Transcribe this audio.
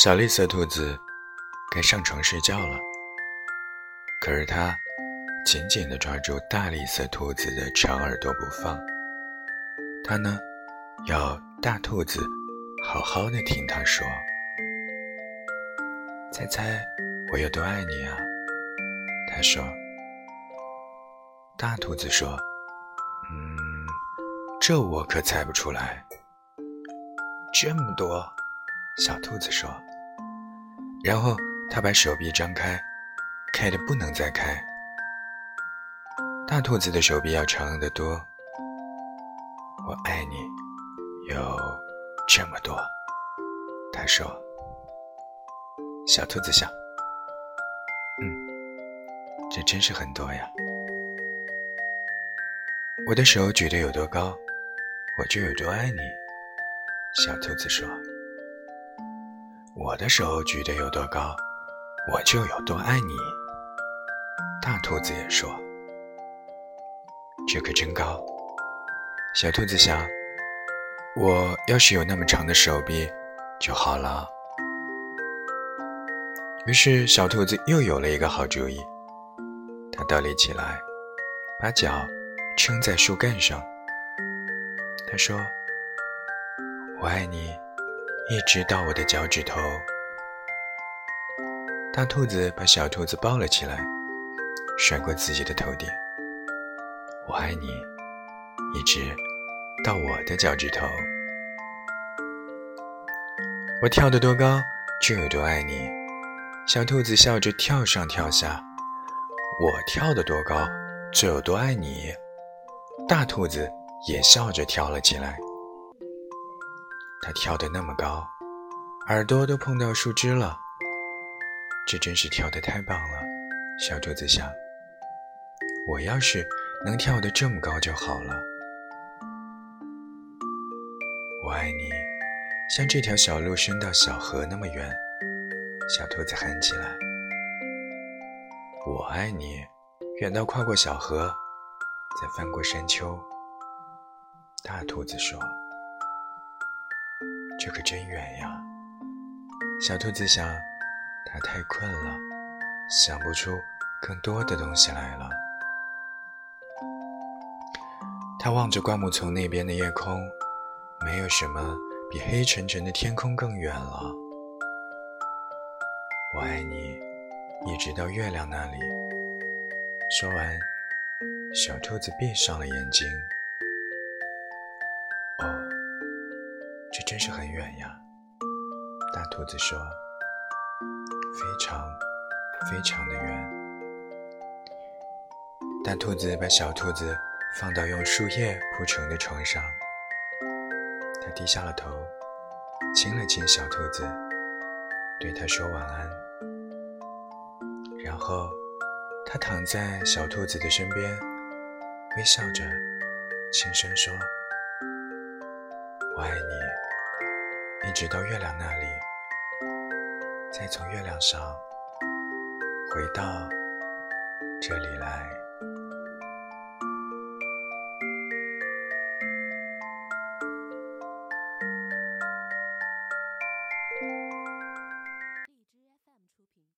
小绿色兔子该上床睡觉了，可是它紧紧地抓住大绿色兔子的长耳朵不放。它呢，要大兔子好好的听它说。猜猜我有多爱你啊？他说。大兔子说：“嗯，这我可猜不出来。”这么多，小兔子说。然后他把手臂张开，开的不能再开。大兔子的手臂要长得多。我爱你，有这么多。他说。小兔子想：“嗯，这真是很多呀。”我的手举得有多高，我就有多爱你。小兔子说：“我的手举得有多高，我就有多爱你。”大兔子也说：“这可真高。”小兔子想：“我要是有那么长的手臂就好了。”于是，小兔子又有了一个好主意。它倒立起来，把脚。撑在树干上，他说：“我爱你，一直到我的脚趾头。”大兔子把小兔子抱了起来，甩过自己的头顶。“我爱你，一直到我的脚趾头。”我跳得多高，就有多爱你。小兔子笑着跳上跳下。我跳得多高，就有多爱你。大兔子也笑着跳了起来。它跳得那么高，耳朵都碰到树枝了。这真是跳得太棒了，小兔子想。我要是能跳得这么高就好了。我爱你，像这条小路伸到小河那么远。小兔子喊起来。我爱你，远到跨过小河。再翻过山丘，大兔子说：“这可真远呀。”小兔子想，它太困了，想不出更多的东西来了。它望着灌木丛那边的夜空，没有什么比黑沉沉的天空更远了。我爱你，一直到月亮那里。说完。小兔子闭上了眼睛。这真是很远呀，大兔子说：“非常，非常的远。”大兔子把小兔子放到用树叶铺成的床上，它低下了头，亲了亲小兔子，对它说晚安，然后它躺在小兔子的身边。微笑着，轻声说：“我爱你，直到月亮那里，再从月亮上回到这里来。”